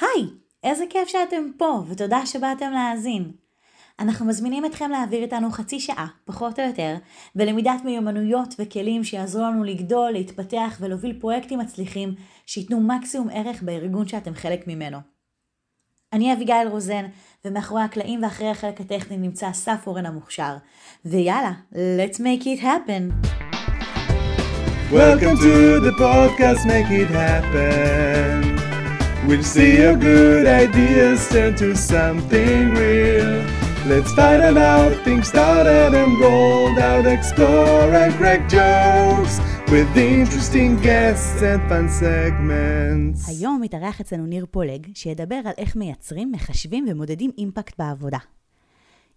היי, איזה כיף שאתם פה, ותודה שבאתם להאזין. אנחנו מזמינים אתכם להעביר איתנו חצי שעה, פחות או יותר, בלמידת מיומנויות וכלים שיעזרו לנו לגדול, להתפתח ולהוביל פרויקטים מצליחים שייתנו מקסימום ערך בארגון שאתם חלק ממנו. אני אביגיל רוזן, ומאחורי הקלעים ואחרי החלק הטכני נמצא אסף אורן המוכשר. ויאללה, let's make it happen. Welcome to the podcast Make It Happen. We'll see your good ideas turn to something real. Let's find out, things started and rolled out, explore and crack jokes with interesting guests and fun segments. היום מתארח אצלנו ניר פולג, שידבר על איך מייצרים, מחשבים ומודדים אימפקט בעבודה.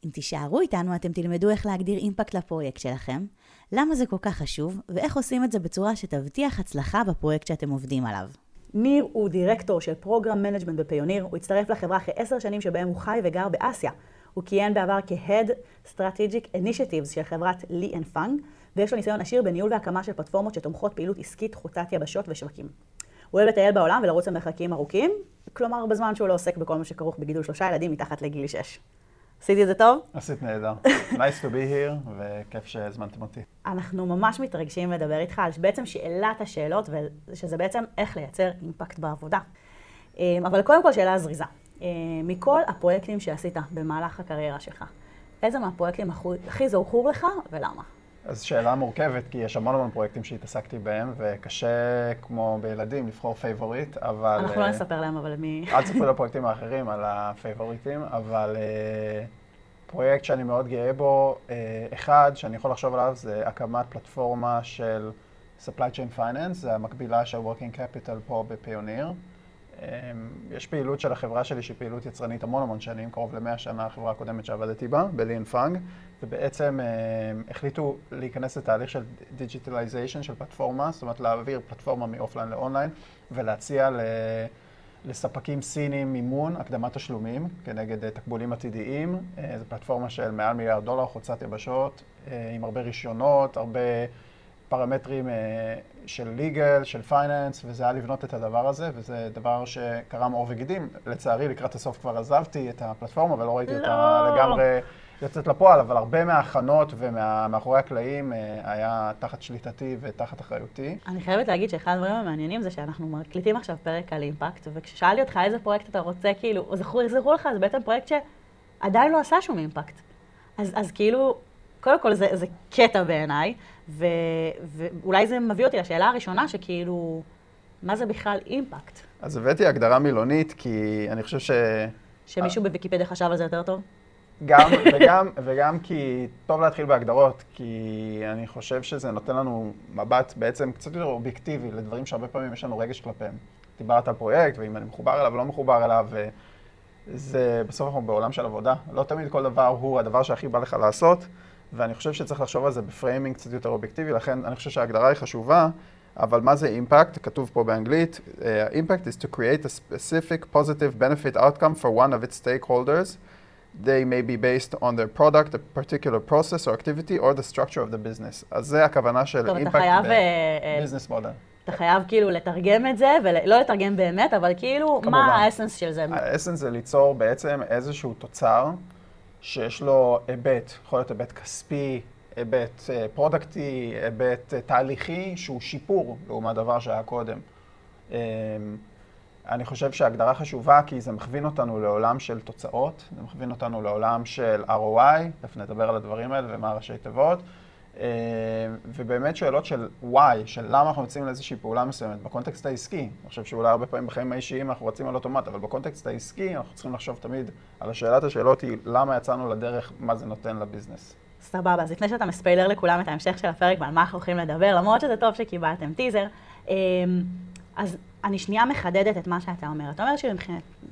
אם תישארו איתנו, אתם תלמדו איך להגדיר אימפקט לפרויקט שלכם, למה זה כל כך חשוב, ואיך עושים את זה בצורה שתבטיח הצלחה בפרויקט שאתם עובדים עליו. ניר הוא דירקטור של program management ב Payoneer, הוא הצטרף לחברה אחרי עשר שנים שבהם הוא חי וגר באסיה. הוא כיהן בעבר כ-Head Strategic Initiatives של חברת Li and Fung, ויש לו ניסיון עשיר בניהול והקמה של פלטפורמות שתומכות פעילות עסקית חוצת יבשות ושווקים. הוא אוהב לטייל בעולם ולרוץ למרחקים ארוכים, כלומר בזמן שהוא לא עוסק בכל מה שכרוך בגידול שלושה ילדים מתחת לגיל 6. עשיתי את זה טוב? עשית נהדר. nice to be here, וכיף שהזמנתם אותי. אנחנו ממש מתרגשים לדבר איתך על בעצם שאלת השאלות, שזה בעצם איך לייצר אימפקט בעבודה. אמ, אבל קודם כל שאלה זריזה. אמ, מכל הפרויקטים שעשית במהלך הקריירה שלך, איזה מהפרויקטים הכי זוכרו לך ולמה? אז שאלה מורכבת, כי יש המון המון פרויקטים שהתעסקתי בהם, וקשה, כמו בילדים, לבחור favorite, אבל... אנחנו לא אה, נספר להם, אבל מי... אל תספר לפרויקטים האחרים על הפייבוריטים, אבל uh, פרויקט שאני מאוד גאה בו, uh, אחד שאני יכול לחשוב עליו, זה הקמת פלטפורמה של supply chain finance, זה המקבילה של working capital פה בפיוניר. אמ, יש פעילות של החברה שלי שהיא פעילות יצרנית המון המון שנים, קרוב למאה שנה, החברה הקודמת שעבדתי בה, בלי אנד פאנג, ובעצם אמ, החליטו להיכנס לתהליך של digitalization של פלטפורמה, זאת אומרת להעביר פלטפורמה מ offline ל online, ולהציע ל... לספקים סינים מימון, הקדמת תשלומים, כנגד אה, תקבולים עתידיים. אה, זו פלטפורמה של מעל מיליארד דולר, חוצת יבשות, אה, עם הרבה רישיונות, הרבה... פרמטרים אה, של legal, של finance, וזה היה לבנות את הדבר הזה, וזה דבר שקרם עור וגידים. לצערי, לקראת הסוף כבר עזבתי את הפלטפורמה ולא ראיתי לא. אותה לגמרי יוצאת לפועל, אבל הרבה מההכנות ומאחורי הקלעים אה, היה תחת שליטתי ותחת אחריותי. אני חייבת להגיד שאחד הדברים המעניינים זה שאנחנו מקליטים עכשיו פרק על אימפקט, וכששאלתי אותך איזה פרויקט אתה רוצה, כאילו, זכרו, זכרו לך, זה בעצם פרויקט שעדיין לא עשה שום אימפקט. אז, אז כאילו, קודם כל זה, זה קטע בעיניי, ו, ואולי זה מביא אותי לשאלה הראשונה, שכאילו, מה זה בכלל אימפקט? אז הבאתי הגדרה מילונית, כי אני חושב ש... שמישהו בוויקיפדיה חשב על זה יותר טוב? גם, וגם, וגם כי טוב להתחיל בהגדרות, כי אני חושב שזה נותן לנו מבט בעצם קצת יותר אובייקטיבי לדברים שהרבה פעמים יש לנו רגש כלפיהם. דיברת על פרויקט, ואם אני מחובר אליו לא מחובר אליו, זה בסוף אנחנו בעולם של עבודה. לא תמיד כל דבר הוא הדבר שהכי בא לך לעשות. ואני חושב שצריך לחשוב על זה ב framing קצת יותר אובייקטיבי, לכן אני חושב שההגדרה היא חשובה, אבל מה זה impact? כתוב פה באנגלית, impact uh, is to create a specific positive benefit outcome for one of its stakeholders. They may be based on their product, a particular process or activity, or the structure of the business. אז זה הכוונה של אימפקט בביזנס מודל. אתה חייב כאילו לתרגם את זה, ולא לתרגם באמת, אבל כאילו, כמובן. מה ה essence של זה? ה essence זה ליצור בעצם איזשהו תוצר שיש לו היבט, יכול להיות היבט כספי, היבט אה, product י, היבט אה, תהליכי, שהוא שיפור לעומת דבר שהיה קודם. אמ, אני חושב שההגדרה חשובה כי זה מכווין אותנו לעולם של תוצאות, זה מכווין אותנו לעולם של ROI, תכף נדבר על הדברים האלה ומה ראשי תיבות. אה, ובאמת שאלות של why, של למה אנחנו יוצאים לאיזושהי פעולה מסוימת, בקונטקסט העסקי. אני חושב שאולי הרבה פעמים בחיים האישיים אנחנו רצים על אוטומט, אבל בקונטקסט העסקי אנחנו צריכים לחשוב תמיד על השאלת השאלות היא למה יצאנו לדרך, מה זה נותן לביזנס. סבבה, אז לפני שאתה מספיילר לכולם את ההמשך של הפרק ועל מה אנחנו הולכים לדבר, למרות שזה טוב שקיבלתם טיזר, אה, אז אני שנייה מחדדת את מה שאתה אומר. אתה אומר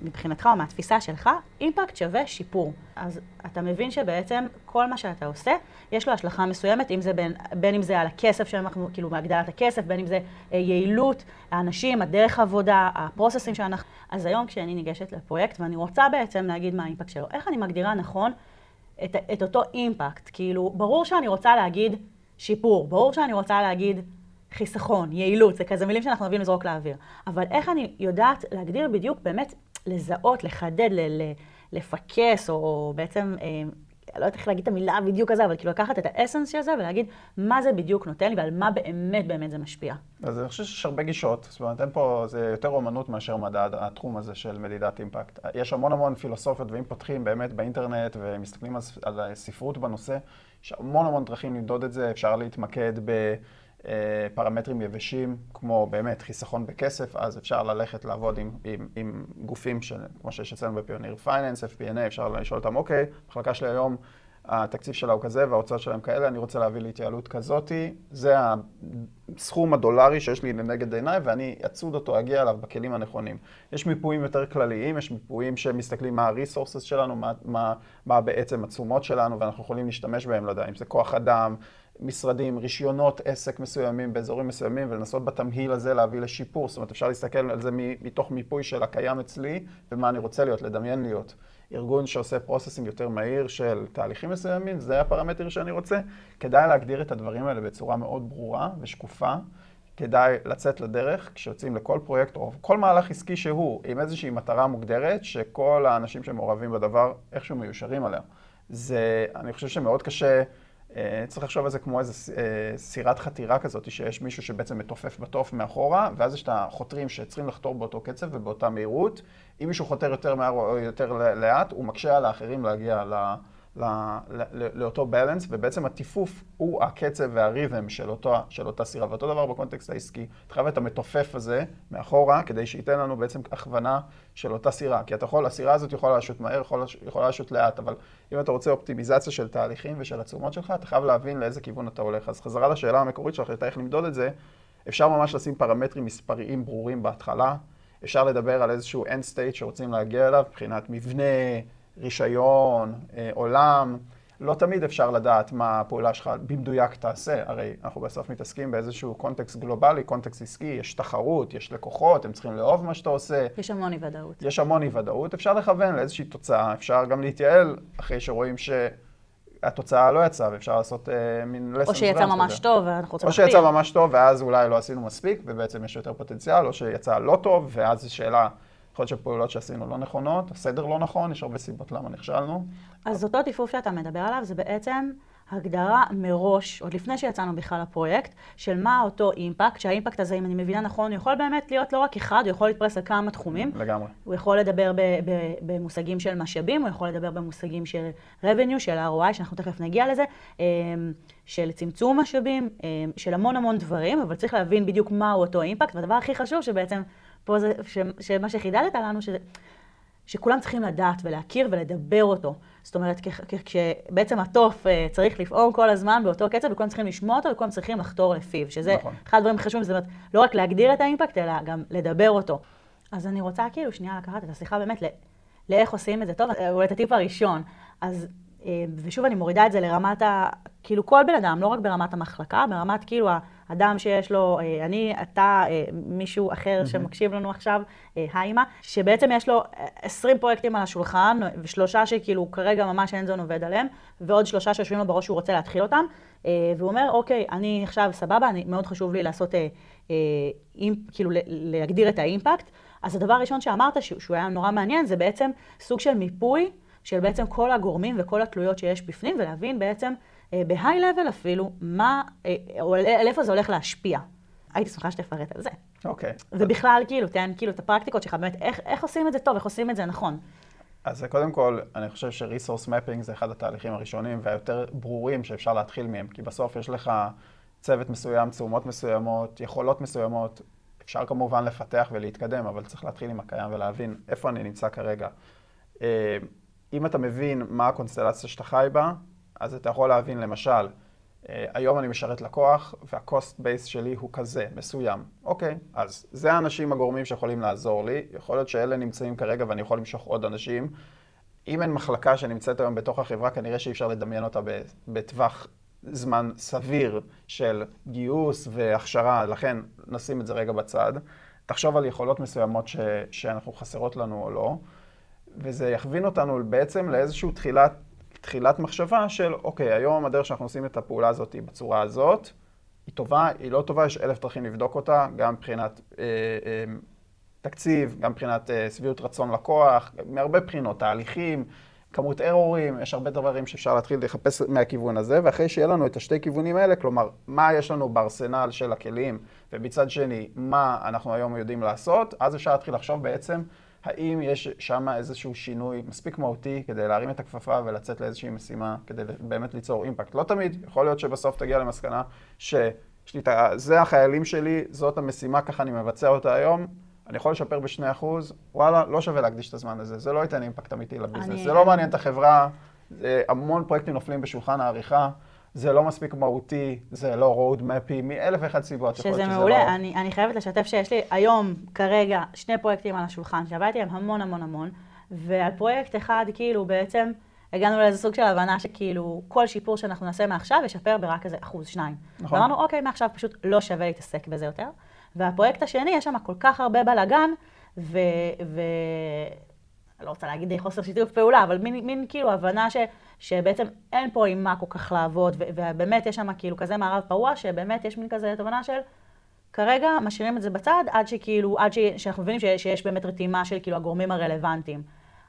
שמבחינתך או מהתפיסה שלך, אימפקט שווה שיפור. אז אתה מבין שבעצם כל מה שאתה עושה, יש לו השלכה מסוימת, אם זה בין, בין אם זה על הכסף שאנחנו, כאילו בהגדלת הכסף, בין אם זה אה, יעילות, האנשים, הדרך העבודה, הפרוססים שאנחנו... אז היום כשאני ניגשת לפרויקט ואני רוצה בעצם להגיד מה האימפקט שלו, איך אני מגדירה נכון את, את אותו אימפקט? כאילו, ברור שאני רוצה להגיד שיפור, ברור שאני רוצה להגיד חיסכון, יעילות, זה כזה מילים שאנחנו אוהבים לזרוק לאוויר. אבל איך אני יודעת להגדיר בדיוק באמת לזהות, לחדד, לפקס, או בעצם לא יודעת איך להגיד את המילה בדיוק הזה, אבל כאילו לקחת את האסנס של זה ולהגיד מה זה בדיוק נותן לי ועל מה באמת באמת זה משפיע. אז אני חושב שיש הרבה גישות, זאת אומרת, אין פה, זה יותר אומנות מאשר מדע, התחום הזה של מדידת אימפקט. יש המון המון פילוסופיות, ואם פותחים באמת באינטרנט ומסתכלים על הספרות בנושא, יש המון המון דרכים למדוד את זה, אפשר להתמקד ב... אה, פרמטרים יבשים, כמו באמת חיסכון בכסף, אז אפשר ללכת לעבוד עם, עם, עם גופים של, כמו שיש אצלנו בפיוניר פייננס, FP&A, אפשר לשאול אותם, אוקיי, המחלקה שלי היום, התקציב שלה הוא כזה וההוצאות שלהם כאלה, אני רוצה להביא להתייעלות כזאתי, זה הסכום הדולרי שיש לי לנגד עיניי, ואני אצוד אותו, אגיע אליו בכלים הנכונים. יש מיפויים יותר כלליים, יש מיפויים שמסתכלים מה ה-resources שלנו, מה, מה, מה בעצם התשומות שלנו, ואנחנו יכולים להשתמש בהם, לא יודע, אם זה כוח אדם, משרדים, רישיונות עסק מסוימים באזורים מסוימים ולנסות בתמהיל הזה להביא לשיפור. זאת אומרת, אפשר להסתכל על זה מתוך מיפוי של הקיים אצלי ומה אני רוצה להיות, לדמיין להיות. ארגון שעושה processing יותר מהיר של תהליכים מסוימים, זה הפרמטר שאני רוצה. כדאי להגדיר את הדברים האלה בצורה מאוד ברורה ושקופה. כדאי לצאת לדרך כשיוצאים לכל פרויקט או כל מהלך עסקי שהוא, עם איזושהי מטרה מוגדרת, שכל האנשים שמעורבים בדבר איכשהו מיושרים עליה. זה, אני חושב שמאוד קשה צריך לחשוב על זה כמו איזו אה, סירת חתירה כזאת, שיש מישהו שבעצם מתופף בתוף מאחורה, ואז יש את החותרים שצריכים לחתור באותו קצב ובאותה מהירות. אם מישהו חותר יותר מהר או יותר לאט, הוא מקשה על האחרים להגיע ל... לאותו בלנס, ובעצם הטיפוף הוא הקצב והרית'ם של, של אותה סירה. ואותו דבר בקונטקסט העסקי, אתה חייב את המתופף הזה מאחורה, כדי שייתן לנו בעצם הכוונה של אותה סירה. כי אתה יכול, הסירה הזאת יכולה לשוט מהר, יכולה, יכולה לשוט לאט, אבל אם אתה רוצה אופטימיזציה של תהליכים ושל התשומות שלך, אתה חייב להבין לאיזה כיוון אתה הולך. אז חזרה לשאלה המקורית שלך, איך למדוד את זה, אפשר ממש לשים פרמטרים מספריים ברורים בהתחלה. אפשר לדבר על איזשהו end state שרוצים להגיע אליו, מבחינת מבנה, רישיון, אה, עולם. לא תמיד אפשר לדעת מה הפעולה שלך במדויק תעשה, הרי אנחנו בסוף מתעסקים באיזשהו קונטקסט גלובלי, קונטקסט עסקי, יש תחרות, יש לקוחות, הם צריכים לאהוב מה שאתה עושה. יש המון אי ודאות. יש המון אי ודאות, אפשר לכוון לאיזושהי תוצאה, אפשר גם להתייעל אחרי שרואים שהתוצאה לא יצאה, ואפשר לעשות uh, מין לסן או שיצא ממש כזה. טוב ואנחנו רוצים להכפיל. או שיצא ממש טוב ואז אולי לא עשינו מספיק, ובעצם יש יותר פוטנציאל, או שיצא לא טוב, ואז זו שאלה... יכול להיות שפעולות שעשינו לא נכונות, הסדר לא נכון, יש הרבה סיבות למה נכשלנו. אז אותו טיפוף שאתה מדבר עליו זה בעצם הגדרה מראש, עוד לפני שיצאנו בכלל לפרויקט, של מה אותו אימפקט, שהאימפקט הזה, אם אני מבינה נכון, הוא יכול באמת להיות לא רק אחד, הוא יכול להתפרס על כמה תחומים. לגמרי. הוא יכול לדבר במושגים של משאבים, הוא יכול לדבר במושגים של revenue, של ROI, שאנחנו תכף נגיע לזה, אמ, של צמצום משאבים, אמ, של המון המון דברים, אבל צריך להבין בדיוק מהו אותו אימפקט, והדבר הכי חשוב שבעצם פה זה, ש, שמה שחידדת לנו, שזה, שכולם צריכים לדעת ולהכיר ולדבר אותו. זאת אומרת, כשבעצם התוף אה, צריך לפעום כל הזמן באותו קצב, וכולם צריכים לשמוע אותו, וכולם צריכים לחתור לפיו, שזה נכון. אחד הדברים החשובים, זאת אומרת, לא רק להגדיר את האימפקט, אלא גם לדבר אותו. אז אני רוצה כאילו שנייה לקחת את השיחה באמת לאיך עושים את זה טוב, אולי את הטיפ הראשון. אז אה, ושוב, אני מורידה את זה לרמת ה... כאילו כל בן אדם, לא רק ברמת המחלקה, ברמת כאילו האדם שיש לו, אה, אני, אתה, אה, מישהו אחר mm-hmm. שמקשיב לנו עכשיו, היימה, שבעצם יש לו 20 פרויקטים על השולחן, ושלושה שכאילו כרגע ממש אין זון עובד עליהם, ועוד שלושה שיושבים לו בראש שהוא רוצה להתחיל אותם, והוא אומר, אוקיי, אני עכשיו סבבה, אני, מאוד חשוב לי לעשות, כאילו להגדיר את האימפקט. אז הדבר הראשון שאמרת, שהוא היה נורא מעניין, זה בעצם סוג של מיפוי. של בעצם כל הגורמים וכל התלויות שיש בפנים, ולהבין בעצם אה, בהיי לבל אפילו, מה, אה, או על איפה זה הולך להשפיע. הייתי שמחה שתפרט על זה. אוקיי. Okay. ובכלל, כאילו, תן כאילו את הפרקטיקות שלך, באמת, איך, איך עושים את זה טוב, איך עושים את זה נכון. אז קודם כל, אני חושב ש-resource mapping זה אחד התהליכים הראשונים והיותר ברורים שאפשר להתחיל מהם, כי בסוף יש לך צוות מסוים, תשומות מסוימות, יכולות מסוימות, אפשר כמובן לפתח ולהתקדם, אבל צריך להתחיל עם הקיים ולהבין איפה אני נמצא כרגע. אה, אם אתה מבין מה הקונסטלציה שאתה חי בה, אז אתה יכול להבין, למשל, אה, היום אני משרת לקוח, וה-cost base שלי הוא כזה, מסוים. אוקיי, אז זה האנשים הגורמים שיכולים לעזור לי. יכול להיות שאלה נמצאים כרגע ואני יכול למשוך עוד אנשים. אם אין מחלקה שנמצאת היום בתוך החברה, כנראה שאי אפשר לדמיין אותה בטווח זמן סביר של גיוס והכשרה, לכן נשים את זה רגע בצד. תחשוב על יכולות מסוימות ש, שאנחנו חסרות לנו או לא. וזה יכווין אותנו בעצם לאיזושהי תחילת, תחילת מחשבה של, אוקיי, היום הדרך שאנחנו עושים את הפעולה הזאת היא בצורה הזאת, היא טובה, היא לא טובה, יש אלף דרכים לבדוק אותה, גם מבחינת אה, אה, תקציב, גם מבחינת uh, שביעות רצון לקוח, מהרבה בחינות, תהליכים, כמות ארורים, יש הרבה דברים שאפשר להתחיל לחפש מהכיוון הזה, ואחרי שיהיה לנו את השתי כיוונים האלה, כלומר, מה יש לנו בארסנל של הכלים, ומצד שני, מה אנחנו היום יודעים לעשות, אז אפשר להתחיל לחשוב בעצם האם יש שם איזשהו שינוי מספיק מהותי כדי להרים את הכפפה ולצאת לאיזושהי משימה, כדי באמת ליצור אימפקט. לא תמיד, יכול להיות שבסוף תגיע למסקנה שיש לי את ה... זה החיילים שלי, זאת המשימה, ככה אני מבצע אותה היום. אני יכול לשפר ב-2%, וואלה, לא שווה להקדיש את הזמן הזה, זה לא ייתן אימפקט אמיתי לביזנס, אני... זה לא מעניין את החברה, המון פרויקטים נופלים בשולחן העריכה, זה לא מספיק מהותי, זה לא road mapי, מאלף ואחת סיבות. שזה מעולה, לא... אני, אני חייבת לשתף שיש לי היום, כרגע, שני פרויקטים על השולחן, שעבדתי עליהם המון המון המון, ועל פרויקט אחד, כאילו, בעצם הגענו לאיזה סוג של הבנה שכאילו, כל שיפור שאנחנו נעשה מעכשיו, ישפר ברק איזה אחוז, שניים. נכון. ואמרנו, אוקיי, מעכשיו פשוט לא שווה להתעסק בזה יותר. והפרויקט השני, יש שם כל כך הרבה בלאגן, ו... ו... אני לא רוצה להגיד חוסר שיתוף פעולה, אבל מין, מין כאילו הבנה ש, שבעצם אין פה עם מה כל כך לעבוד, ו, ובאמת יש שם כאילו כזה מערב פרוע, שבאמת יש מין כזה הבנה של כרגע משאירים את זה בצד, עד שכאילו, עד ש, שאנחנו מבינים שיש, שיש באמת רתימה של כאילו הגורמים הרלוונטיים.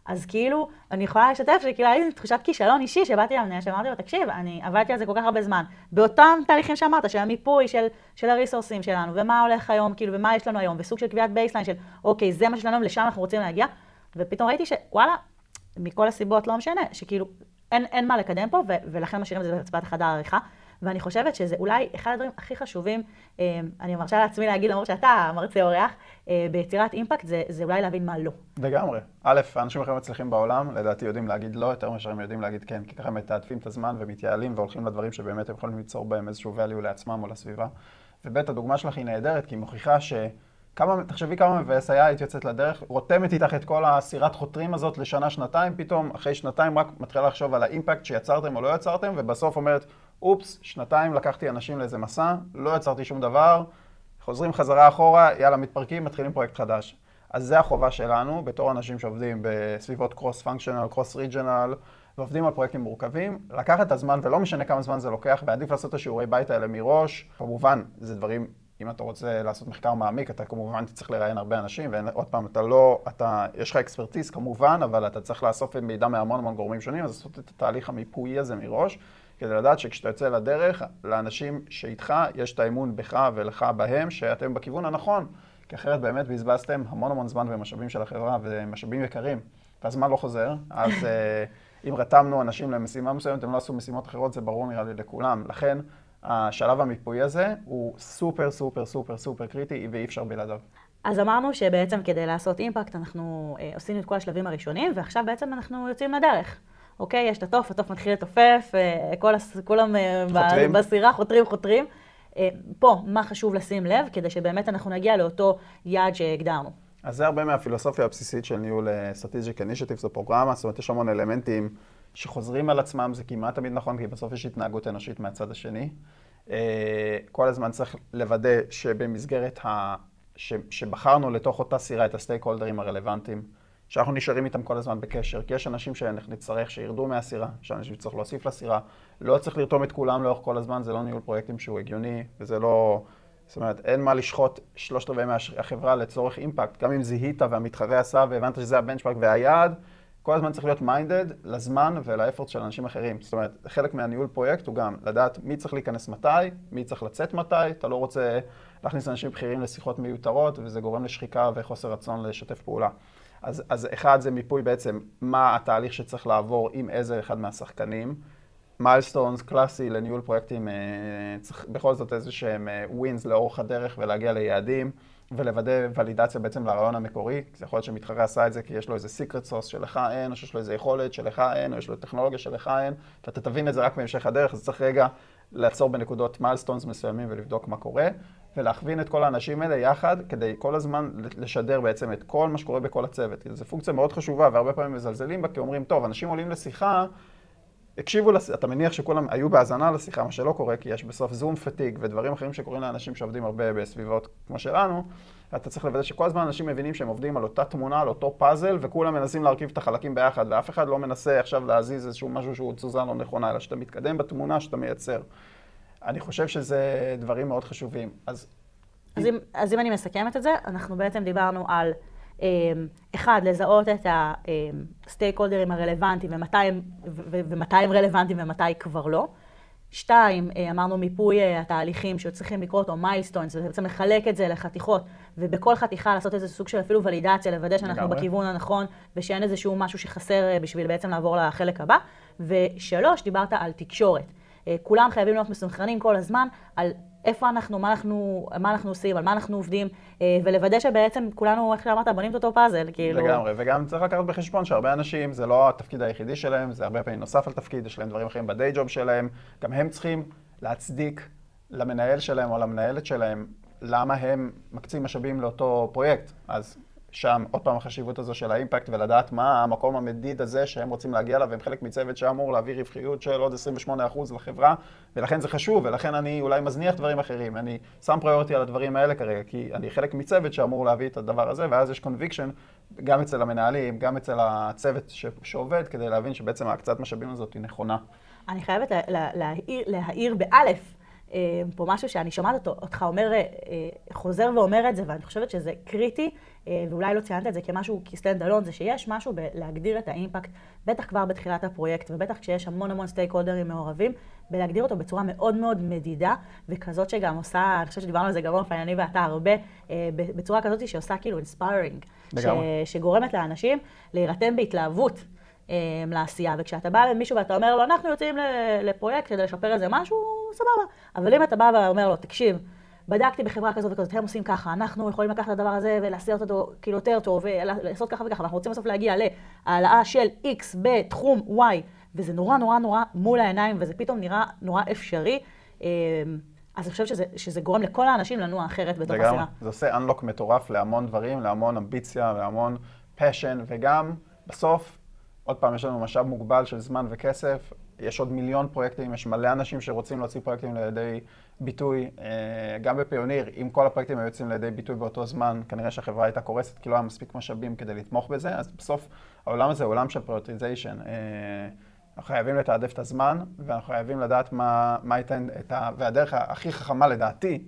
אז כאילו, אני יכולה לשתף שכאילו היה לי תחושת כישלון אישי, שבאתי למנהל, שאמרתי לו, תקשיב, אני עבדתי על זה כל כך הרבה זמן. באותם תהליכים שאמרת, של המיפוי של, של ה resource ים שלנו, ומה הולך היום, כאילו, ומה יש לנו היום, וסוג של קביעת baseline של, אוקיי, זה מה שלנו, לשם אנחנו רוצים להגיע. ופתאום ראיתי שוואלה, מכל הסיבות לא משנה, שכאילו, אין, אין מה לקדם פה, ו, ולכן משאירים את זה ברצפת חדר העריכה. ואני חושבת שזה אולי אחד הדברים הכי חשובים, אה, אני מרשה לעצמי להגיד, למרות שאתה מרצה אורח, אה, ביצירת impact, זה, זה אולי להבין מה לא. לגמרי. א', האנשים הכי מצליחים בעולם, לדעתי יודעים להגיד לא יותר מאשר הם יודעים להגיד כן, כי ככה הם מתעדפים את הזמן ומתייעלים והולכים לדברים שבאמת הם יכולים ליצור בהם איזשהו value לעצמם או לסביבה. וב', הדוגמה שלך היא נהדרת, כי היא מוכיחה ש... כמה, תחשבי כמה מבאס היה, היית יוצאת לדרך, רותמת איתך את כל הסירת חותרים הזאת לשנה-שנתיים, פתאום אחרי שנתיים רק מתחילה לחשוב על האימפקט שיצרתם או לא יצרתם, ובסוף אומרת, אופס, שנתיים לקחתי אנשים לאיזה מסע, לא יצרתי שום דבר, חוזרים חזרה אחורה, יאללה, מתפרקים, מתחילים פרויקט חדש. אז זה החובה שלנו, בתור אנשים שעובדים בסביבות קרוס ריג'נל, ועובדים על פרויקטים מורכבים, לקחת את הזמן, ולא משנה כמה זמן זה לוקח, ועדיף לעשות את השיעורי בית האלה מראש. כמובן, זה דברים, אם אתה רוצה לעשות מחקר מעמיק, אתה כמובן תצטרך לראיין הרבה אנשים, ועוד פעם, אתה לא, אתה, יש לך אקספרטיז כמובן, אבל אתה צריך לאסוף מידע מהמון המון גורמים שונים, אז לעשות את התהליך המיפוי הזה מראש. כדי לדעת שכשאתה יוצא לדרך, לאנשים שאיתך, יש את האמון בך ולך בהם, שאתם בכיוון הנכון. כי אחרת באמת בזבזתם המון המון זמן ומשאבים של החברה, ומשאבים יקרים, והזמן לא חוזר. אז אה, אם רתמנו אנשים למשימה מסוימת, הם לא עשו משימות אחרות, זה ברור נראה לי לכולם. לכן, השלב המיפוי הזה הוא סופר סופר סופר סופר קריטי, ואי אפשר בלעדיו. אז אמרנו שבעצם כדי לעשות אימפקט, אנחנו אה, עושים את כל השלבים הראשונים, ועכשיו בעצם אנחנו יוצאים לדרך. אוקיי, יש את התוף, התוף מתחיל לתופף, אה, כל הס... כולם אה, חותרים. בסירה חותרים, חותרים. אה, פה, מה חשוב לשים לב, כדי שבאמת אנחנו נגיע לאותו יעד שהגדרנו. אז זה הרבה מהפילוסופיה הבסיסית של ניהול Strategic Initiative, זו פרוגרמה, זאת אומרת, יש המון אלמנטים שחוזרים על עצמם, זה כמעט תמיד נכון, כי בסוף יש התנהגות אנושית מהצד השני. כל הזמן צריך לוודא שבמסגרת ה... ש... שבחרנו לתוך אותה סירה את הסטייק הולדרים הרלוונטיים. שאנחנו נשארים איתם כל הזמן בקשר, כי יש אנשים שנצטרך שירדו מהסירה, יש אנשים שצריך להוסיף לסירה, לא צריך לרתום את כולם לאורך כל הזמן, זה לא ניהול פרויקטים שהוא הגיוני, וזה לא... זאת אומרת, אין מה לשחוט שלושת רבעי מהחברה לצורך אימפקט, גם אם זיהית והמתחרה עשה והבנת שזה הבנצ'פארק והיעד, כל הזמן צריך להיות minded לזמן ול effort של אנשים אחרים. זאת אומרת, חלק מהניהול פרויקט הוא גם לדעת מי צריך להיכנס מתי, מי צריך לצאת מתי, אתה לא רוצה להכניס אנשים בכירים לשיחות מיותרות, וזה גורם לשחיקה וחוסר רצון לשתף פעולה. אז, אז אחד זה מיפוי בעצם מה התהליך שצריך לעבור עם איזה אחד מהשחקנים. milestones קלאסי לניהול פרויקטים, אה, צריך בכל זאת איזה שהם wins אה, לאורך הדרך ולהגיע ליעדים ולוודא ולידציה בעצם לרעיון המקורי. זה יכול להיות שמתחרה עשה את זה כי יש לו איזה secret sauce שלך אין, או שיש לו איזה יכולת שלך אין, או יש לו טכנולוגיה שלך אין, ואתה תבין את זה רק בהמשך הדרך, אז צריך רגע לעצור בנקודות milestones מסוימים ולבדוק מה קורה. ולהכווין את כל האנשים האלה יחד, כדי כל הזמן לשדר בעצם את כל מה שקורה בכל הצוות. זו פונקציה מאוד חשובה, והרבה פעמים מזלזלים בה, כי אומרים, טוב, אנשים עולים לשיחה, הקשיבו, לש... אתה מניח שכולם היו בהאזנה לשיחה, מה שלא קורה, כי יש בסוף Zoom fatigue ודברים אחרים שקורים לאנשים שעובדים הרבה בסביבות כמו שלנו, אתה צריך לוודא שכל הזמן אנשים מבינים שהם עובדים על אותה תמונה, על אותו פאזל, וכולם מנסים להרכיב את החלקים ביחד, ואף אחד לא מנסה עכשיו להזיז איזשהו משהו שהוא תזוזה לא נכונה, אלא שאתה מתקדם בתמונה שאתה מייצר. אני חושב שזה דברים מאוד חשובים. אז אז אם, אז אם אני מסכמת את זה, אנחנו בעצם דיברנו על, אחד, לזהות את ה stakeholder ים הרלוונטיים ומתי הם, ומתי הם רלוונטיים ומתי כבר לא. שתיים, אה, אמרנו מיפוי אה, התהליכים שצריכים לקרות, או milestones, ובעצם לחלק את זה לחתיכות, ובכל חתיכה לעשות איזה סוג של אפילו ולידציה, לוודא שאנחנו לגמרי. בכיוון הנכון, ושאין איזשהו משהו שחסר אה, בשביל בעצם לעבור לחלק הבא. ושלוש, דיברת על תקשורת. כולם חייבים להיות מסונכרנים כל הזמן על איפה אנחנו, מה אנחנו, מה אנחנו עושים, על מה אנחנו עובדים, אה, ולוודא שבעצם כולנו, איך שאמרת, בונים את אותו פאזל, כאילו... לגמרי, וגם צריך לקחת בחשבון שהרבה אנשים, זה לא התפקיד היחידי שלהם, זה הרבה פעמים נוסף על תפקיד, יש להם דברים אחרים בדיי ג'וב שלהם, גם הם צריכים להצדיק למנהל שלהם או למנהלת שלהם למה הם מקצים משאבים לאותו פרויקט. אז שם עוד פעם החשיבות הזו של ה impact ולדעת מה המקום המדיד הזה שהם רוצים להגיע אליו, והם חלק מצוות שאמור להביא רווחיות של עוד 28% לחברה, ולכן זה חשוב, ולכן אני אולי מזניח דברים אחרים. אני שם priority על הדברים האלה כרגע, כי אני חלק מצוות שאמור להביא את הדבר הזה, ואז יש conviction גם אצל המנהלים, גם אצל הצוות ש- שעובד, כדי להבין שבעצם ההקצת משאבים הזאת היא נכונה. אני חייבת להעיר, להעיר באלף. אה, פה משהו שאני שומעת אותך אומר, אה, אה, חוזר ואומר את זה, ואני חושבת שזה קריטי, ואולי לא ציינת את זה כמשהו, כ stand alone, זה שיש משהו בלהגדיר את ה impact, בטח כבר בתחילת הפרויקט, ובטח כשיש המון המון stakeholder ים מעורבים, בלהגדיר אותו בצורה מאוד מאוד מדידה, וכזאת שגם עושה, אני חושבת שדיברנו על זה גם אופן, אני ואתה הרבה, בצורה כזאת שעושה כאילו inspiring, שגורמת לאנשים להירתם בהתלהבות. לעשייה. וכשאתה בא למישהו ואתה אומר לו, אנחנו יוצאים לפרויקט כדי לשפר איזה משהו, סבבה. אבל אם אתה בא ואומר לו, תקשיב, בדקתי בחברה כזאת וכזאת, הם עושים ככה, אנחנו יכולים לקחת את הדבר הזה ולעשות אותו כאילו יותר טוב, ולעשות ככה וככה, ואנחנו רוצים בסוף להגיע להעלאה של X בתחום Y, וזה נורא נורא נורא מול העיניים, וזה פתאום נראה נורא אפשרי. אמ, אז אני חושבת שזה, שזה גורם לכל האנשים לנוע אחרת בתוך הסירה. זה עושה unlock מטורף להמון דברים, להמון אמביציה והמון passion, וגם בסוף עוד פעם, יש לנו משאב מוגבל של זמן וכסף, יש עוד מיליון פרויקטים, יש מלא אנשים שרוצים להוציא פרויקטים לידי ביטוי. אה, גם ב Payoneer, אם כל הפרויקטים היו יוצאים לידי ביטוי באותו זמן, כנראה שהחברה הייתה קורסת כי לא היה מספיק משאבים כדי לתמוך בזה, אז בסוף העולם הזה הוא עולם של prioritization. אה, אנחנו חייבים לתעדף את הזמן, ואנחנו חייבים לדעת מה, מה ייתן את ה... והדרך הכי חכמה לדעתי,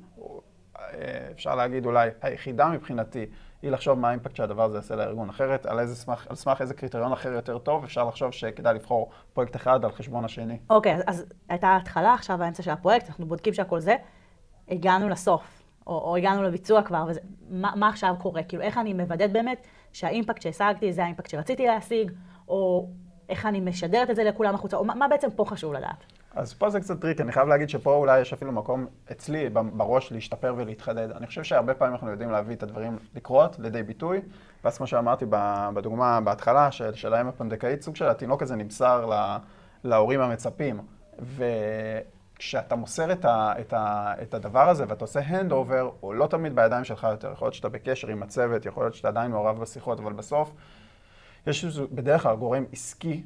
אה, אפשר להגיד אולי היחידה מבחינתי, היא לחשוב מה האימפקט שהדבר הזה יעשה לארגון. אחרת, על, איזה סמך, על סמך איזה קריטריון אחר יותר טוב, אפשר לחשוב שכדאי לבחור פרויקט אחד על חשבון השני. אוקיי, okay, אז הייתה ההתחלה, עכשיו האמצע של הפרויקט, אנחנו בודקים שהכל זה, הגענו לסוף, או, או הגענו לביצוע כבר, וזה, מה, מה עכשיו קורה? כאילו, איך אני מוודאת באמת שהאימפקט שהשגתי זה האימפקט שרציתי להשיג, או איך אני משדרת את זה לכולם החוצה, או מה, מה בעצם פה חשוב לדעת? אז פה זה קצת tricky, אני חייב להגיד שפה אולי יש אפילו מקום אצלי בראש להשתפר ולהתחדד. אני חושב שהרבה פעמים אנחנו יודעים להביא את הדברים לקרות לידי ביטוי, ואז כמו שאמרתי בדוגמה בהתחלה של, של האם הפונדקאית, סוג של התינוק הזה נמסר לה, להורים המצפים. וכשאתה מוסר את, ה, את, ה, את הדבר הזה ואתה עושה handover, הוא לא תמיד בידיים שלך יותר. יכול להיות שאתה בקשר עם הצוות, יכול להיות שאתה עדיין מעורב בשיחות, אבל בסוף יש בדרך כלל גורם עסקי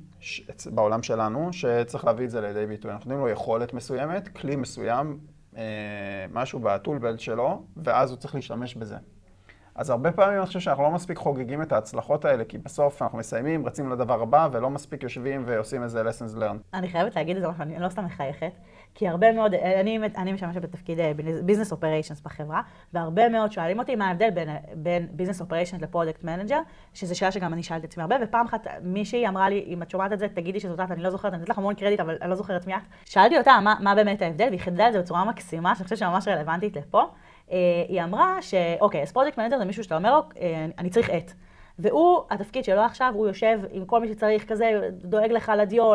בעולם שלנו, שצריך להביא את זה לידי ביטוי. אנחנו נותנים לו יכולת מסוימת, כלי מסוים, אה, משהו בטולבלט שלו, ואז הוא צריך להשתמש בזה. אז הרבה פעמים אני חושב שאנחנו לא מספיק חוגגים את ההצלחות האלה, כי בסוף אנחנו מסיימים, רצים לדבר הבא, ולא מספיק יושבים ועושים איזה lessons learned. אני חייבת להגיד את זה, אני לא סתם מחייכת, כי הרבה מאוד, אני, אני משמשת בתפקיד ביזנס אה, אופריישנס בחברה, והרבה מאוד שואלים אותי מה ההבדל בין business operations ל product manager, שזו שאלה שגם אני שאלתי את עצמי הרבה, ופעם אחת מישהי אמרה לי, אם את שומעת את זה, תגידי שזאת את, אני לא זוכרת, אני נותנת לך המון קרדיט, אבל אני לא זוכרת מי את. שאלתי אותה מה, מה באמת ההבדל, והיא חידדה את זה בצורה מקסימה, שאני חושבת שממש רלוונטית לפה. אה, היא אמרה שאוקיי, אז product manager זה מישהו שאתה אומר לו, אה, אני צריך עט. והוא, התפקיד שלו עכשיו, הוא יושב עם כל מי שצריך כזה, דואג לך לדיו,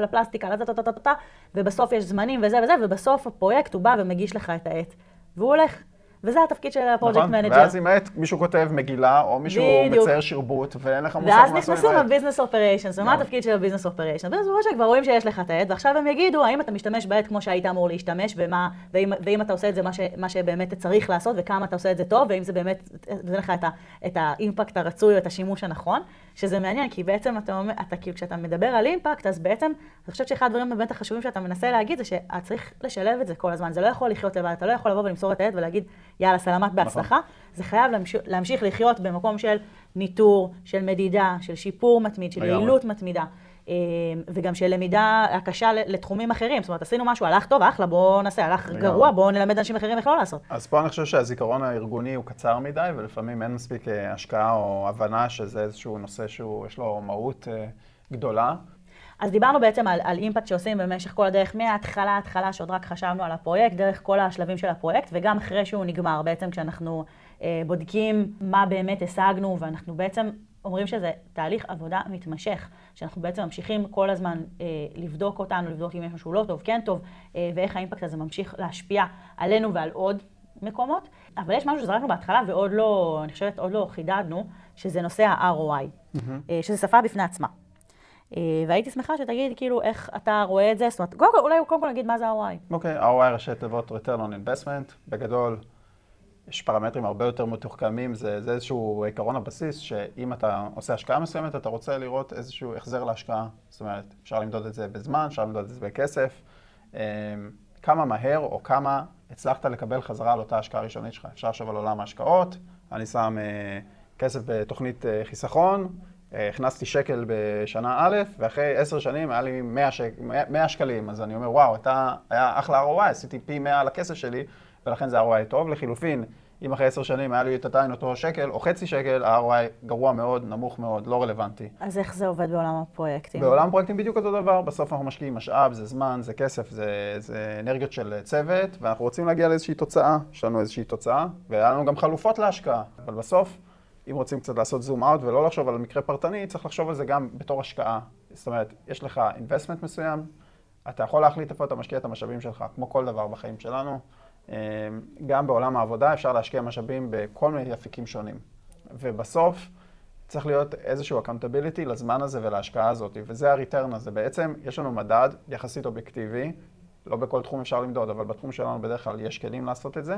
לפלסטיקה, לטה ובסוף יש זמנים וזה וזה, ובסוף הפרויקט הוא בא ומגיש לך את העט. והוא הולך וזה התפקיד של ה product נכון, manager. ואז עם העט מישהו כותב מגילה, או מישהו בדיוק. מצייר שרבוט, ואין לך מושג מה לעשות. ואז נכנסו ל business operations, ומה התפקיד של ה business operations? business operations כבר רואים שיש לך את העט, ועכשיו הם יגידו האם אתה משתמש בעט כמו שהיית אמור להשתמש, ומה, ואם, ואם אתה עושה את זה מה, ש, מה שבאמת צריך לעשות, וכמה אתה עושה את זה טוב, ואם זה באמת, זה לך את, ה, את האימפקט הרצוי את השימוש הנכון, שזה מעניין, כי בעצם אתה אומר, אתה כאילו, כשאתה מדבר על אימפקט, אז בעצם, אני חושבת שאחד הדברים באמת החשובים שאתה מנסה להגיד, זה שאתה צריך לשלב את זה כל הזמן. זה לא יכול לחיות לבד, אתה לא יכול לבוא ולמסור את העט ולהגיד, יאללה, סלמת בהצלחה. זה חייב להמשיך, להמשיך לחיות במקום של ניטור, של מדידה, של שיפור מתמיד, של. יעילות מתמידה. אה, וגם של למידה הקשה לתחומים אחרים. זאת אומרת, עשינו משהו, הלך טוב, אחלה, בואו נעשה, הלך. גרוע, בואו נלמד אנשים אחרים איך לא לעשות. אז פה אני חושב שהזיכרון הארגוני הוא קצר מדי, ולפעמים אין מספיק אה, השקעה או הבנה שזה איזשהו נושא שיש לו מהות אה, גדולה. אז דיברנו בעצם על, על אימפקט שעושים במשך כל הדרך, מההתחלה, ההתחלה שעוד רק חשבנו על הפרויקט, דרך כל השלבים של הפרויקט, וגם אחרי שהוא נגמר, בעצם כשאנחנו אה, בודקים מה באמת השגנו, ואנחנו בעצם אומרים שזה תהליך עבודה מתמשך, שאנחנו בעצם ממשיכים כל הזמן אה, לבדוק אותנו, לבדוק אם יש משהו לא טוב, כן טוב, אה, ואיך האימפקט הזה ממשיך להשפיע עלינו ועל עוד מקומות. אבל יש משהו שזרקנו בהתחלה ועוד לא, אני חושבת, עוד לא חידדנו, שזה נושא ה-ROI, אה, שזה שפה בפני עצמה. אה, והייתי שמחה שתגיד כאילו איך אתה רואה את זה, זאת אומרת, קודם כל, אולי קודם כל נגיד מה זה ה-ROI. אוקיי, ROI ראשי תיבות return on investment, בגדול יש פרמטרים הרבה יותר מתוחכמים, זה, זה איזשהו עקרון הבסיס, שאם אתה עושה השקעה מסוימת, אתה רוצה לראות איזשהו החזר להשקעה. זאת אומרת, אפשר למדוד את זה בזמן, אפשר למדוד את זה בכסף. אה, כמה מהר או כמה הצלחת לקבל חזרה על אותה השקעה ראשונית שלך. אפשר לחשוב על עולם ההשקעות, אני שם אה, כסף בתוכנית אה, חיסכון, אה, הכנסתי שקל בשנה א', ואחרי עשר שנים היה לי 100, שק, 100, 100 שקלים, אז אני אומר, וואו, אתה, היה אחלה ROI, עשיתי פי 100 על הכסף שלי, ולכן זה ROI טוב. לחילופין, אם אחרי עשר שנים היה לי את עדיין אותו שקל או חצי שקל, ה-ROI גרוע מאוד, נמוך מאוד, לא רלוונטי. אז איך זה עובד בעולם הפרויקטים? בעולם פרויקטים בדיוק אותו דבר, בסוף אנחנו משקיעים משאב, זה זמן, זה כסף, זה, זה אנרגיות של צוות, ואנחנו רוצים להגיע לאיזושהי תוצאה, יש לנו איזושהי תוצאה, והיה לנו גם חלופות להשקעה, אבל בסוף, אם רוצים קצת לעשות זום אאוט ולא לחשוב על מקרה פרטני, צריך לחשוב על זה גם בתור השקעה. זאת אומרת, יש לך investment מסוים, אתה יכול להחליט איפה אתה משקיע את המשאבים שלך, כמו כל דבר בחיים שלנו. אמ, גם בעולם העבודה אפשר להשקיע משאבים בכל מיני אפיקים שונים. ובסוף, צריך להיות איזשהו accountability לזמן הזה ולהשקעה הזאת, וזה ה-return הזה. בעצם יש לנו מדד יחסית אובייקטיבי, לא בכל תחום אפשר למדוד, אבל בתחום שלנו בדרך כלל יש כלים לעשות את זה,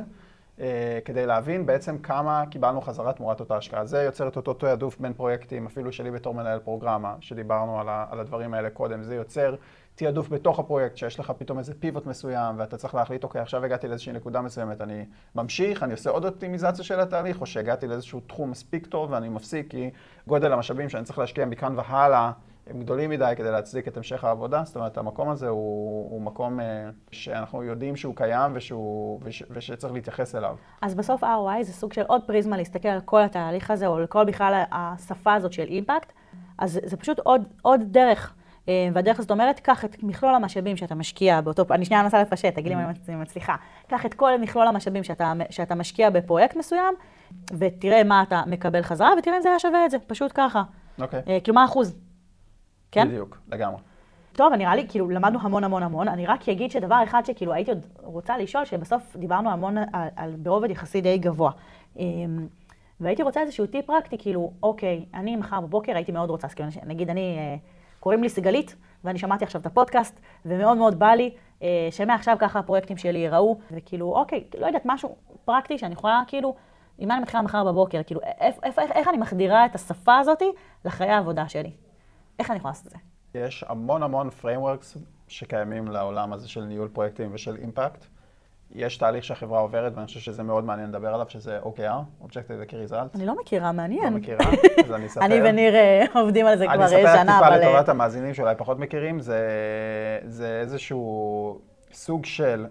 אה, כדי להבין בעצם כמה קיבלנו חזרה תמורת אותה השקעה. זה יוצר את אותו תעדוף בין פרויקטים, אפילו שלי בתור מנהל פרוגרמה, שדיברנו על הדברים האלה קודם, זה יוצר תעדוף בתוך הפרויקט, שיש לך פתאום איזה פיבוט מסוים, ואתה צריך להחליט, אוקיי, עכשיו הגעתי לאיזושהי נקודה מסוימת, אני ממשיך, אני עושה עוד אופטימיזציה של התהליך, או שהגעתי לאיזשהו תחום מספיק טוב ואני מפסיק, כי גודל המשאבים שאני צריך להשקיע מכאן והלאה, הם גדולים מדי כדי להצדיק את המשך העבודה. זאת אומרת, המקום הזה הוא, הוא מקום אה, שאנחנו יודעים שהוא קיים ושהוא, וש, ושצריך להתייחס אליו. אז בסוף ROI זה סוג של עוד פריזמה להסתכל על כל התהליך הזה, או על כל בכלל השפה הזאת של אימפקט. אז זה- פשוט עוד, עוד דרך. אה, והדרך הזאת אומרת, קח את מכלול המשאבים שאתה משקיע באותו, אני שנייה מנסה לפשט, תגיד לי אם אני מצליחה. קח את כל מכלול המשאבים שאתה, שאתה משקיע בפרויקט מסוים, ותראה מה אתה מקבל חזרה, ותראה אם זה היה שווה את זה, פשוט ככה. אוקיי. אה, כאילו, מה האחוז? כן? בדיוק, לגמרי. טוב, נראה לי, כאילו, למדנו המון המון המון. אני רק אגיד שדבר אחד שכאילו הייתי עוד רוצה לשאול, שבסוף דיברנו המון על, על ברובד יחסי די גבוה. אמ, והייתי רוצה איזשהו טיפ פרקטי, כאילו, אוקיי, אני מחר בבוקר הייתי מאוד רוצה, אז כאילו, נגיד אני, אה, קוראים לי סיגלית, ואני שמעתי עכשיו את הפודקאסט, ומאוד מאוד בא לי אה, שמעכשיו ככה הפרויקטים שלי ייראו, וכאילו, אוקיי, לא יודעת, משהו פרקטי שאני יכולה, כאילו, עם מה אני מתחילה מחר בבוקר, כאילו, איך, איך, איך, איך אני מחדירה את השפה הזאתי לחיי העבודה שלי? איך אני יכולה לעשות את זה? יש המון המון frameworks שקיימים לעולם הזה של ניהול פרויקטים ושל אימפקט. יש תהליך שהחברה עוברת, ואני חושב שזה מאוד מעניין לדבר עליו, שזה OKR, Objective Key Result. אני לא מכירה, מעניין. לא מכירה? אז אני אספר. אני וניר אה, עובדים על זה כבר אני אספר שנה, טיפה אבל... אה, לטובת המאזינים שאולי פחות מכירים, זה, זה איזשהו סוג של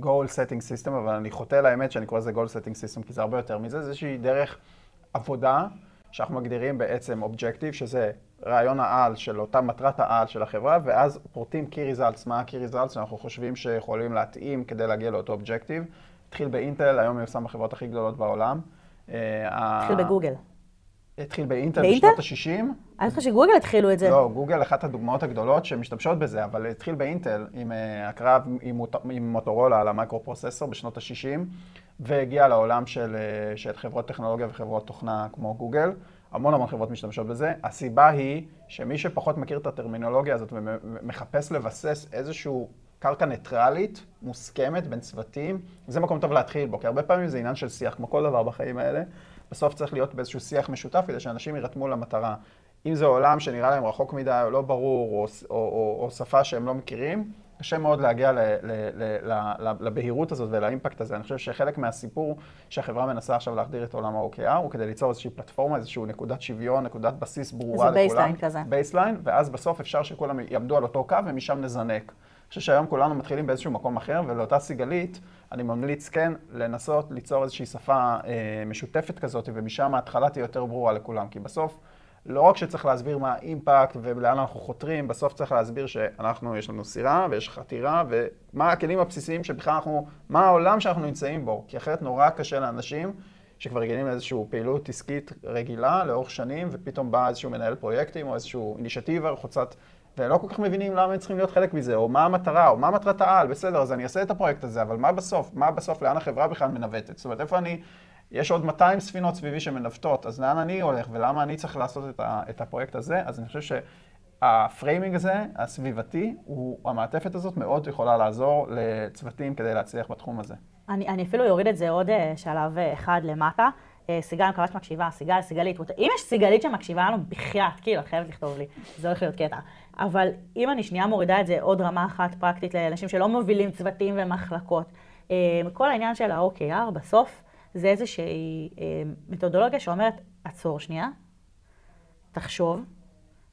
goal setting system, אבל אני חוטא לאמת שאני קורא לזה goal setting system, כי זה הרבה יותר מזה, זה איזושהי דרך עבודה שאנחנו מגדירים בעצם אובג'קטיב, שזה רעיון העל של אותה מטרת העל של החברה, ואז פורטים key results, מה ה-key results שאנחנו חושבים שיכולים להתאים כדי להגיע לאותו אובג'קטיב. התחיל באינטל, היום מיושם בחברות הכי גדולות בעולם. אה, התחיל בגוגל. התחיל באינטל באינטל? בשנות ה-60. אני חושבת שגוגל התחילו את זה. לא, גוגל אחת הדוגמאות הגדולות שמשתמשות בזה, אבל התחיל באינטל עם uh, הקרב עם, מוט- עם מוטורולה על המיקרו פרוססור בשנות ה-60, והגיע לעולם של, uh, של חברות טכנולוגיה וחברות תוכנה כמו גוגל. המון המון חברות משתמשות בזה. הסיבה היא שמי שפחות מכיר את הטרמינולוגיה הזאת ומחפש לבסס איזשהו קרקע ניטרלית, מוסכמת בין צוותים, זה מקום טוב להתחיל בו, כי הרבה פעמים זה עניין של שיח, כמו כל דבר בחיים האלה. בסוף צריך להיות באיזשהו שיח משותף כדי שאנשים יירתמו למטרה. אם זה עולם שנראה להם רחוק מדי או לא ברור, או, או, או, או שפה שהם לא מכירים, קשה מאוד להגיע ל, ל, ל, ל, לבהירות הזאת ולאימפקט הזה. אני חושב שחלק מהסיפור שהחברה מנסה עכשיו להחדיר את עולם ה-OKR, הוא כדי ליצור איזושהי פלטפורמה, איזושהי נקודת שוויון, נקודת בסיס ברורה לכולם. איזה baseline כזה. baseline, ואז בסוף אפשר שכולם יעמדו על אותו קו ומשם נזנק. אני חושב שהיום כולנו מתחילים באיזשהו מקום אחר, ולאותה סיגלית, אני ממליץ כן לנסות ליצור איזושהי שפה אה, משותפת כזאת, ומשם ההתחלה תהיה יותר ברורה לכולם. כי בסוף, לא רק שצריך להסביר מה האימפקט ולאן אנחנו חותרים, בסוף צריך להסביר שאנחנו, יש לנו סירה ויש חתירה, ומה הכלים הבסיסיים שבכלל אנחנו, מה העולם שאנחנו נמצאים בו. כי אחרת נורא קשה לאנשים שכבר רגילים לאיזושהי פעילות עסקית רגילה לאורך שנים, ופתאום בא איזשהו מנהל פרויקטים או איזשהו אינישטיבה חוצת ולא כל כך מבינים למה הם צריכים להיות חלק מזה, או מה המטרה, או מה מטרת העל, בסדר, אז אני אעשה את הפרויקט הזה, אבל מה בסוף? מה בסוף, לאן החברה בכלל מנווטת? זאת אומרת, איפה אני, יש עוד 200 ספינות סביבי שמנווטות, אז לאן אני הולך, ולמה אני צריך לעשות את, ה, את הפרויקט הזה? אז אני חושב שה framing הזה, הסביבתי, הוא, המעטפת הזאת מאוד יכולה לעזור לצוותים כדי להצליח בתחום הזה. אני, אני אפילו אוריד את זה עוד אה, שלב אה, אחד למטה. אה, סיגל, אני מקווה שמקשיבה, סיגל, סיגלית, אם יש סיגלית שמקשיבה לנו, בחייאת, כאילו, את חייבת לכתוב לי, זה הולך להיות קטע. אבל אם אני שנייה מורידה את זה עוד רמה אחת פרקטית לאנשים שלא מובילים צוותים ומחלקות, כל העניין של ה-OKR בסוף זה איזושהי אה, מתודולוגיה שאומרת, עצור שנייה, תחשוב,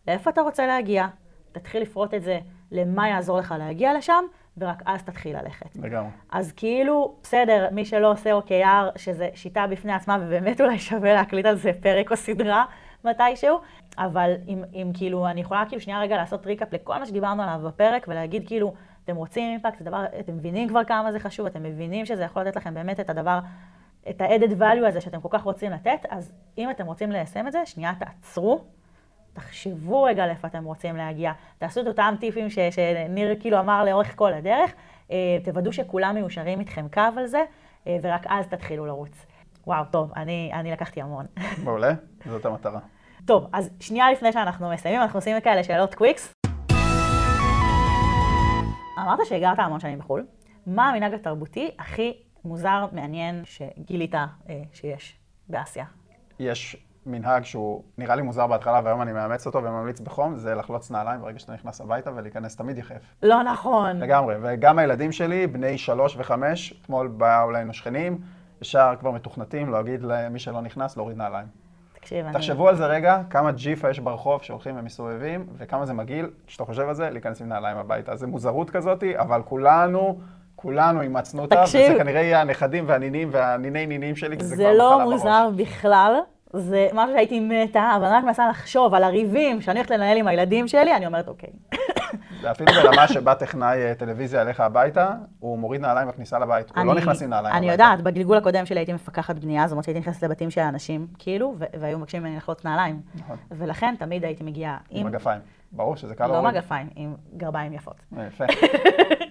לאיפה אתה רוצה להגיע, תתחיל לפרוט את זה למה יעזור לך להגיע לשם, ורק אז תתחיל ללכת. לגמרי. אז כאילו, בסדר, מי שלא עושה OKR, שזה שיטה בפני עצמה, ובאמת אולי שווה להקליט על זה פרק או סדרה מתישהו, אבל אם, אם כאילו, אני יכולה כאילו שנייה רגע לעשות ריקאפ לכל מה שדיברנו עליו בפרק, ולהגיד כאילו, אתם רוצים אימפקט, זה דבר, אתם מבינים כבר כמה זה חשוב, אתם מבינים שזה יכול לתת לכם באמת את הדבר, את ה-added value הזה שאתם כל כך רוצים לתת, אז אם אתם רוצים ליישם את זה, שנייה תעצרו. תחשבו רגע לאיפה אתם רוצים להגיע, תעשו את אותם טיפים ש, שניר כאילו אמר לאורך כל הדרך, אה, תוודאו שכולם מיושרים איתכם קו על זה, אה, ורק אז תתחילו לרוץ. וואו, טוב, אני, אני לקחתי המון. מעולה, זאת המטרה. טוב, אז שנייה לפני שאנחנו מסיימים, אנחנו עושים כאלה שאלות קוויקס. אמרת שהגרת המון שנים בחו"ל. מה המנהג התרבותי הכי מוזר, מעניין, שגילית אה, שיש באסיה? יש מנהג שהוא נראה לי מוזר בהתחלה, והיום אני מאמץ אותו וממליץ בחום, זה לחלוץ נעליים ברגע שאתה נכנס הביתה ולהיכנס תמיד יחף. לא נכון. לגמרי, וגם הילדים שלי, בני שלוש וחמש, אתמול באו אלינו שכנים, ישר כבר מתוכנתים להגיד למי שלא נכנס להוריד נעליים. תקשיב, אני... תחשבו על זה רגע, כמה ג'יפה יש ברחוב שהולכים ומסתובבים, וכמה זה מגעיל, כשאתה חושב על זה, להיכנס עם נעליים הביתה. זה מוזרות כזאתי, אבל כולנו... כולנו אימצנו אותה, וזה כנראה יהיה הנכדים והנינים והניני נינים שלי, כי זה, זה כבר לא מוזר בראש. בכלל, זה משהו שהייתי מתה, אבל אני רק מנסה לחשוב על הריבים שאני הולכת לנהל עם הילדים שלי, אני אומרת, אוקיי. ואפילו ברמה שבא טכנאי אה, טלוויזיה אליך הביתה, הוא מוריד נעליים בכניסה לבית, הוא לא נכנס עם נעליים הביתה. אני יודעת, בגלגול הקודם שלי הייתי מפקחת בנייה, זאת אומרת שהייתי נכנסת לבתים של אנשים, כאילו, והיו מבקשים ממני לחלוץ נעליים. נכון. ולכן תמיד הייתי מגיעה עם... עם מגפיים. ברור שזה קל להוריד. לא מגפיים, עם גרביים יפות. אה, יפה.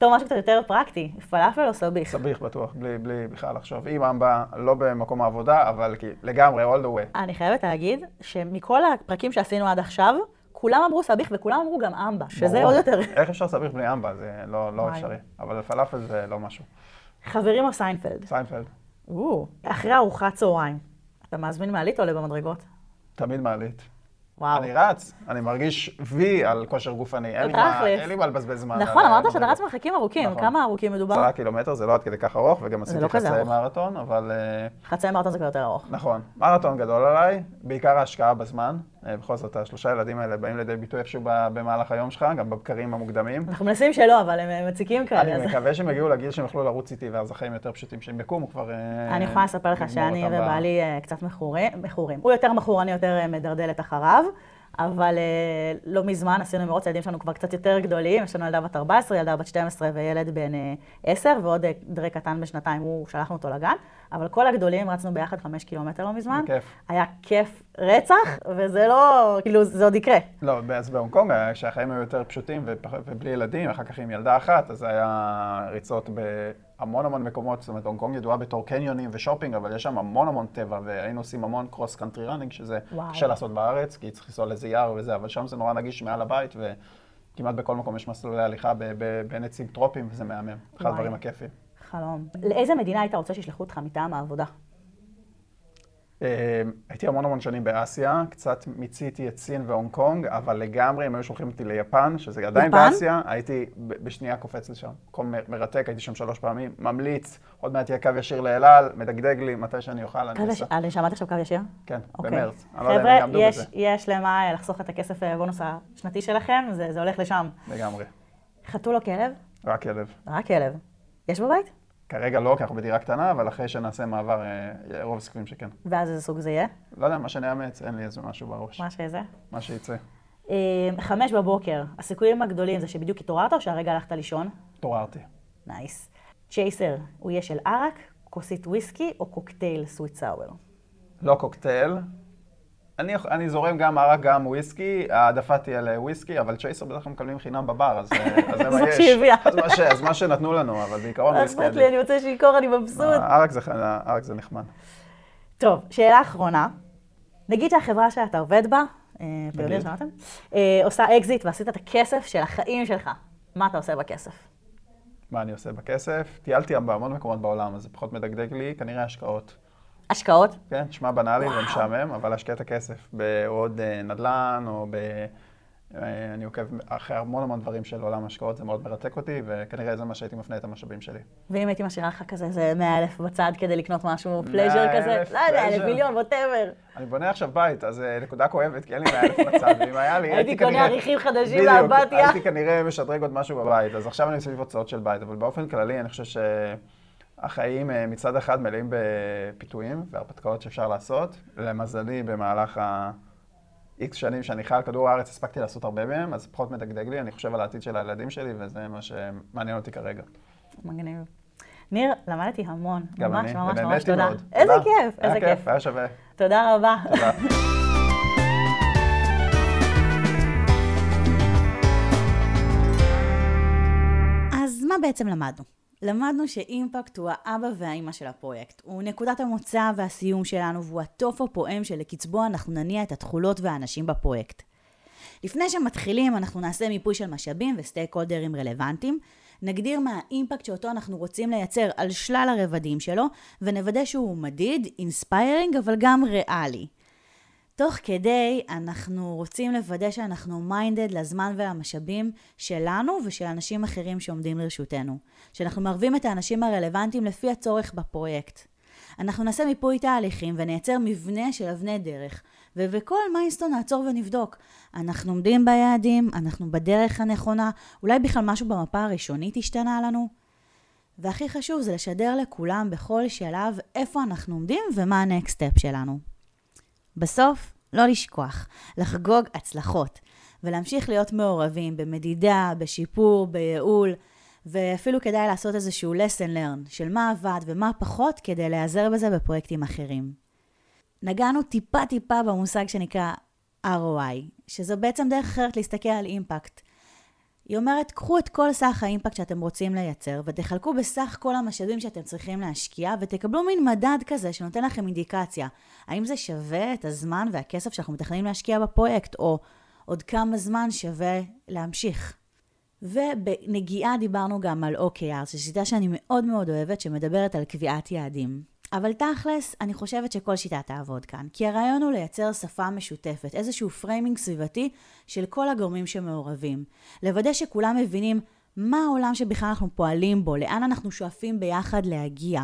טוב, משהו קצת יותר פרקטי, פלאפל או סביח? סביח בטוח, בלי, בלי בכלל לחשוב. עם אמבה, לא במקום העבודה, אבל לגמרי, all the way. אני חייבת להגיד שמכל הפרקים שעשינו עד עכשיו, כולם אמרו סביח וכולם אמרו גם אמבה, שזה. עוד יותר... איך אפשר סביח בלי אמבה? זה לא, לא אפשרי. אבל פלאפל זה לא משהו. חברים או סיינפלד? סיינפלד. אחרי ארוחת צהריים, אתה מזמין מעלית או עולה במדרגות? תמיד מעלית. וואו. אני רץ, אני מרגיש וי על כושר גופני, אין לי, מה, לבזבז זמן. נכון, אמרת שאתה רץ מרחקים ארוכים, נכון. כמה ארוכים מדובר? עשרה קילומטר זה לא עד כדי כך ארוך, וגם עשיתי לא חצי מרתון, אבל... אה, חצי מרתון זה כבר יותר ארוך. נכון, מרתון גדול עליי, בעיקר ההשקעה בזמן. אה, בכל זאת, השלושה ילדים האלה באים לידי ביטוי איפשהו במהלך היום שלך, גם בבקרים המוקדמים. אנחנו מנסים שלא, אבל הם מציקים כאלה. אני מקווה שהם יגיעו לגיל שהם יוכלו לרוץ איתי, ואז החיים יותר פשוטים, שהם יקומו כבר... אה, אני יכולה לספר לך שאני ובעלי קצת מכורים. הוא יותר מכור, אני יותר מדרדלת אחריו. אבל אה, לא מזמן עשינו מרוץ, הילדים שלנו כבר קצת יותר גדולים, יש לנו ילדה בת 14, ילדה בת 12 וילד בן 10, אה, ועוד אה, דרי קטן בשנתיים, הוא, שלחנו אותו לגן. אבל כל הגדולים רצנו ביחד חמש קילומטר לא מזמן. בכיף. היה כיף רצח, וזה לא, כאילו, זה עוד יקרה. לא, אז בהונג קונג, כשהחיים היו יותר פשוטים ובלי ילדים, אחר כך עם ילדה אחת, אז היה ריצות בהמון המון מקומות, זאת אומרת, הונג קונג ידועה בתור קניונים ושופינג, אבל יש שם המון המון טבע, והיינו עושים המון cross country running, שזה קשה לעשות בארץ, כי צריך לנסוע לאיזה יער וזה, אבל שם זה נורא נגיש מעל הבית, וכמעט בכל מקום יש מסלולי הליכה בין עצים טרופיים, וזה מהמם. אחד הדברים הכיפים. חלום. לאיזה מדינה היית רוצה שישלחו אותך מטעם העבודה? אה, הייתי המון המון שנים באסיה, קצת מיציתי את סין והונג קונג, אבל לגמרי, אם היו שולחים אותי ליפן, שזה עדיין יפן? באסיה, הייתי בשנייה קופץ לשם. מקום מרתק, הייתי שם שלוש פעמים, ממליץ, עוד מעט יהיה קו ישיר לאל על, מדגדג לי, מתי שאני אוכל, אני אעשה. אה, שמעת עכשיו קו ישיר? כן, אוקיי. במרץ. לא חבר'ה, יש-. יש למה לחסוך את הכסף אה, בונוס השנתי שלכם, זה זה הולך לשם. לגמרי. חתול או כלב? רק כלב. רק כלב. יש בבית? כרגע לא, כי אנחנו בדירה קטנה, אבל אחרי שנעשה מעבר, אה, רוב הסיכויים שכן. ואז איזה סוג זה יהיה? לא יודע, מה שנאמץ, אין לי איזה משהו בראש. מה שזה? מה שיצא. אה, חמש בבוקר, הסיכויים הגדולים זה שבדיוק התעוררת או שהרגע הלכת לישון? התעוררתי. nice. צ'ייסר, הוא יהיה של ערק, כוסית וויסקי או קוקטייל sweet sour? לא קוקטייל. אני, אני זורם גם ערק, גם וויסקי, העדפה תהיה לוויסקי, אבל צ'ייסר בדרך כלל מקבלים חינם בבר, אז, אה, אז זה מה יש. אז מה, ש, אז מה שנתנו לנו, אבל בעיקרון וויסקי אכפת לי, עדיף. אני רוצה שיכור, אני מבסוט. ערק זה, זה נחמד. טוב, שאלה אחרונה. נגיד שהחברה שאתה עובד בה, אה, Payoneer נגיד. שמעתם? אה, עושה אקזיט ועשית את הכסף של החיים שלך. מה אתה עושה בכסף? מה אני עושה בכסף? טיילתי בהמון מקומות בעולם, אז זה פחות מדגדג לי, כנראה השקעות. השקעות? כן, נשמע בנאלי. ומשעמם, אבל להשקיע את הכסף בעוד אה, נדל"ן, או ב... אה, אני עוקב אחרי המון המון דברים של עולם ההשקעות, זה מאוד מרתק אותי, וכנראה זה מה שהייתי מפנה את המשאבים שלי. ואם הייתי משאירה לך כזה איזה 100 אלף בצד כדי לקנות משהו, 100,000 פלז'ר כזה, לא יודע, אלף. מיליון, ווטאבר. אני בונה עכשיו בית, אז אה, נקודה כואבת, כי אין לי 100 אלף בצד, ואם היה לי, הייתי קונה עריכים חדשים לאמבטיה. הייתי כנראה משדרג עוד משהו בבית, אז עכשיו אני סביב הוצאות של בית, אבל באופן כללי אני חושב שהחיים אה, מצד אחד מלאים בפיתויים והרפתקאות שאפשר לעשות. למזלי, במהלך ה-X שנים שאני חי על כדור הארץ, הספקתי לעשות הרבה מהם, אז פחות מדגדג לי, אני חושב על העתיד של הילדים שלי, וזה מה שמעניין אותי כרגע. מגניב. ניר, למדתי המון. גם ממש אני, ממש ממש ונהניתי תודה. מאוד. איזה תודה. כיף, איזה היה כיף. כיף, היה שווה. תודה רבה. תודה. אז מה בעצם למדנו? למדנו שאימפקט הוא האבא והאימא של הפרויקט. הוא נקודת המוצא והסיום שלנו, והוא התוף הפועם שלקצבו אנחנו נניע את התכולות והאנשים בפרויקט. לפני שמתחילים, אנחנו נעשה מיפוי של משאבים וסטייק הולדרים רלוונטיים, נגדיר מה האימפקט שאותו אנחנו רוצים לייצר על שלל הרבדים שלו, ונוודא שהוא מדיד, inspiring, אבל גם ריאלי. תוך כדי, אנחנו רוצים לוודא שאנחנו minded לזמן ולמשאבים שלנו ושל אנשים אחרים שעומדים לרשותנו. שאנחנו מערבים את האנשים הרלוונטיים לפי הצורך בפרויקט. אנחנו נעשה מיפוי תהליכים ונייצר מבנה של אבני דרך, ובכל milestone נעצור ונבדוק. אנחנו עומדים ביעדים, אנחנו בדרך הנכונה, אולי בכלל משהו במפה הראשונית השתנה לנו. והכי חשוב זה לשדר לכולם בכל שלב איפה אנחנו עומדים ומה הנקסט סטפ שלנו. בסוף, לא לשכוח, לחגוג הצלחות, ולהמשיך להיות מעורבים במדידה, בשיפור, בייעול, ואפילו כדאי לעשות איזשהו lesson learn של מה עבד ומה פחות כדי להיעזר בזה בפרויקטים אחרים. נגענו טיפה טיפה במושג שנקרא ROI, שזו בעצם דרך אחרת להסתכל על אימפקט. היא אומרת, קחו את כל סך ה impact שאתם רוצים לייצר, ותחלקו בסך כל המשאבים שאתם צריכים להשקיע, ותקבלו מין מדד כזה שנותן לכם אינדיקציה. האם זה שווה את הזמן והכסף שאנחנו מתכננים להשקיע בפרויקט, או עוד כמה זמן שווה להמשיך. ובנגיעה דיברנו גם על OKR, שזו שיטה שאני מאוד מאוד אוהבת, שמדברת על קביעת יעדים. אבל תכלס, אני חושבת שכל שיטה תעבוד כאן, כי הרעיון הוא לייצר שפה משותפת, איזשהו framing סביבתי של כל הגורמים שמעורבים. לוודא שכולם מבינים מה העולם שבכלל אנחנו פועלים בו, לאן אנחנו שואפים ביחד להגיע.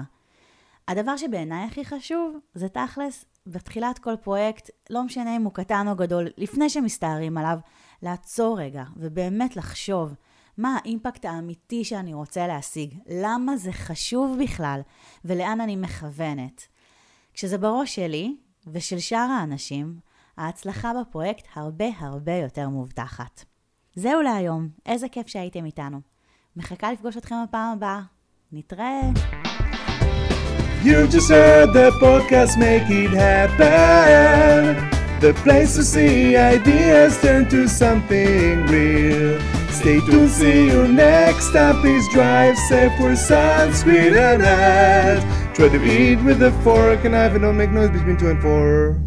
הדבר שבעיניי הכי חשוב, זה תכלס, בתחילת כל פרויקט, לא משנה אם הוא קטן או גדול, לפני שמסתערים עליו, לעצור רגע ובאמת לחשוב מה האימפקט האמיתי שאני רוצה להשיג, למה זה חשוב בכלל ולאן אני מכוונת. כשזה בראש שלי ושל שאר האנשים, ההצלחה בפרויקט הרבה הרבה יותר מובטחת. זהו להיום, איזה כיף שהייתם איתנו. מחכה לפגוש אתכם בפעם הבאה. נתראה. You just heard the podcast, make it happen. The place to see ideas turn to something real. Stay tuned, see you next time. Please drive safe, wear sunscreen and hat. Try to eat with a fork and knife and don't make noise between two and four.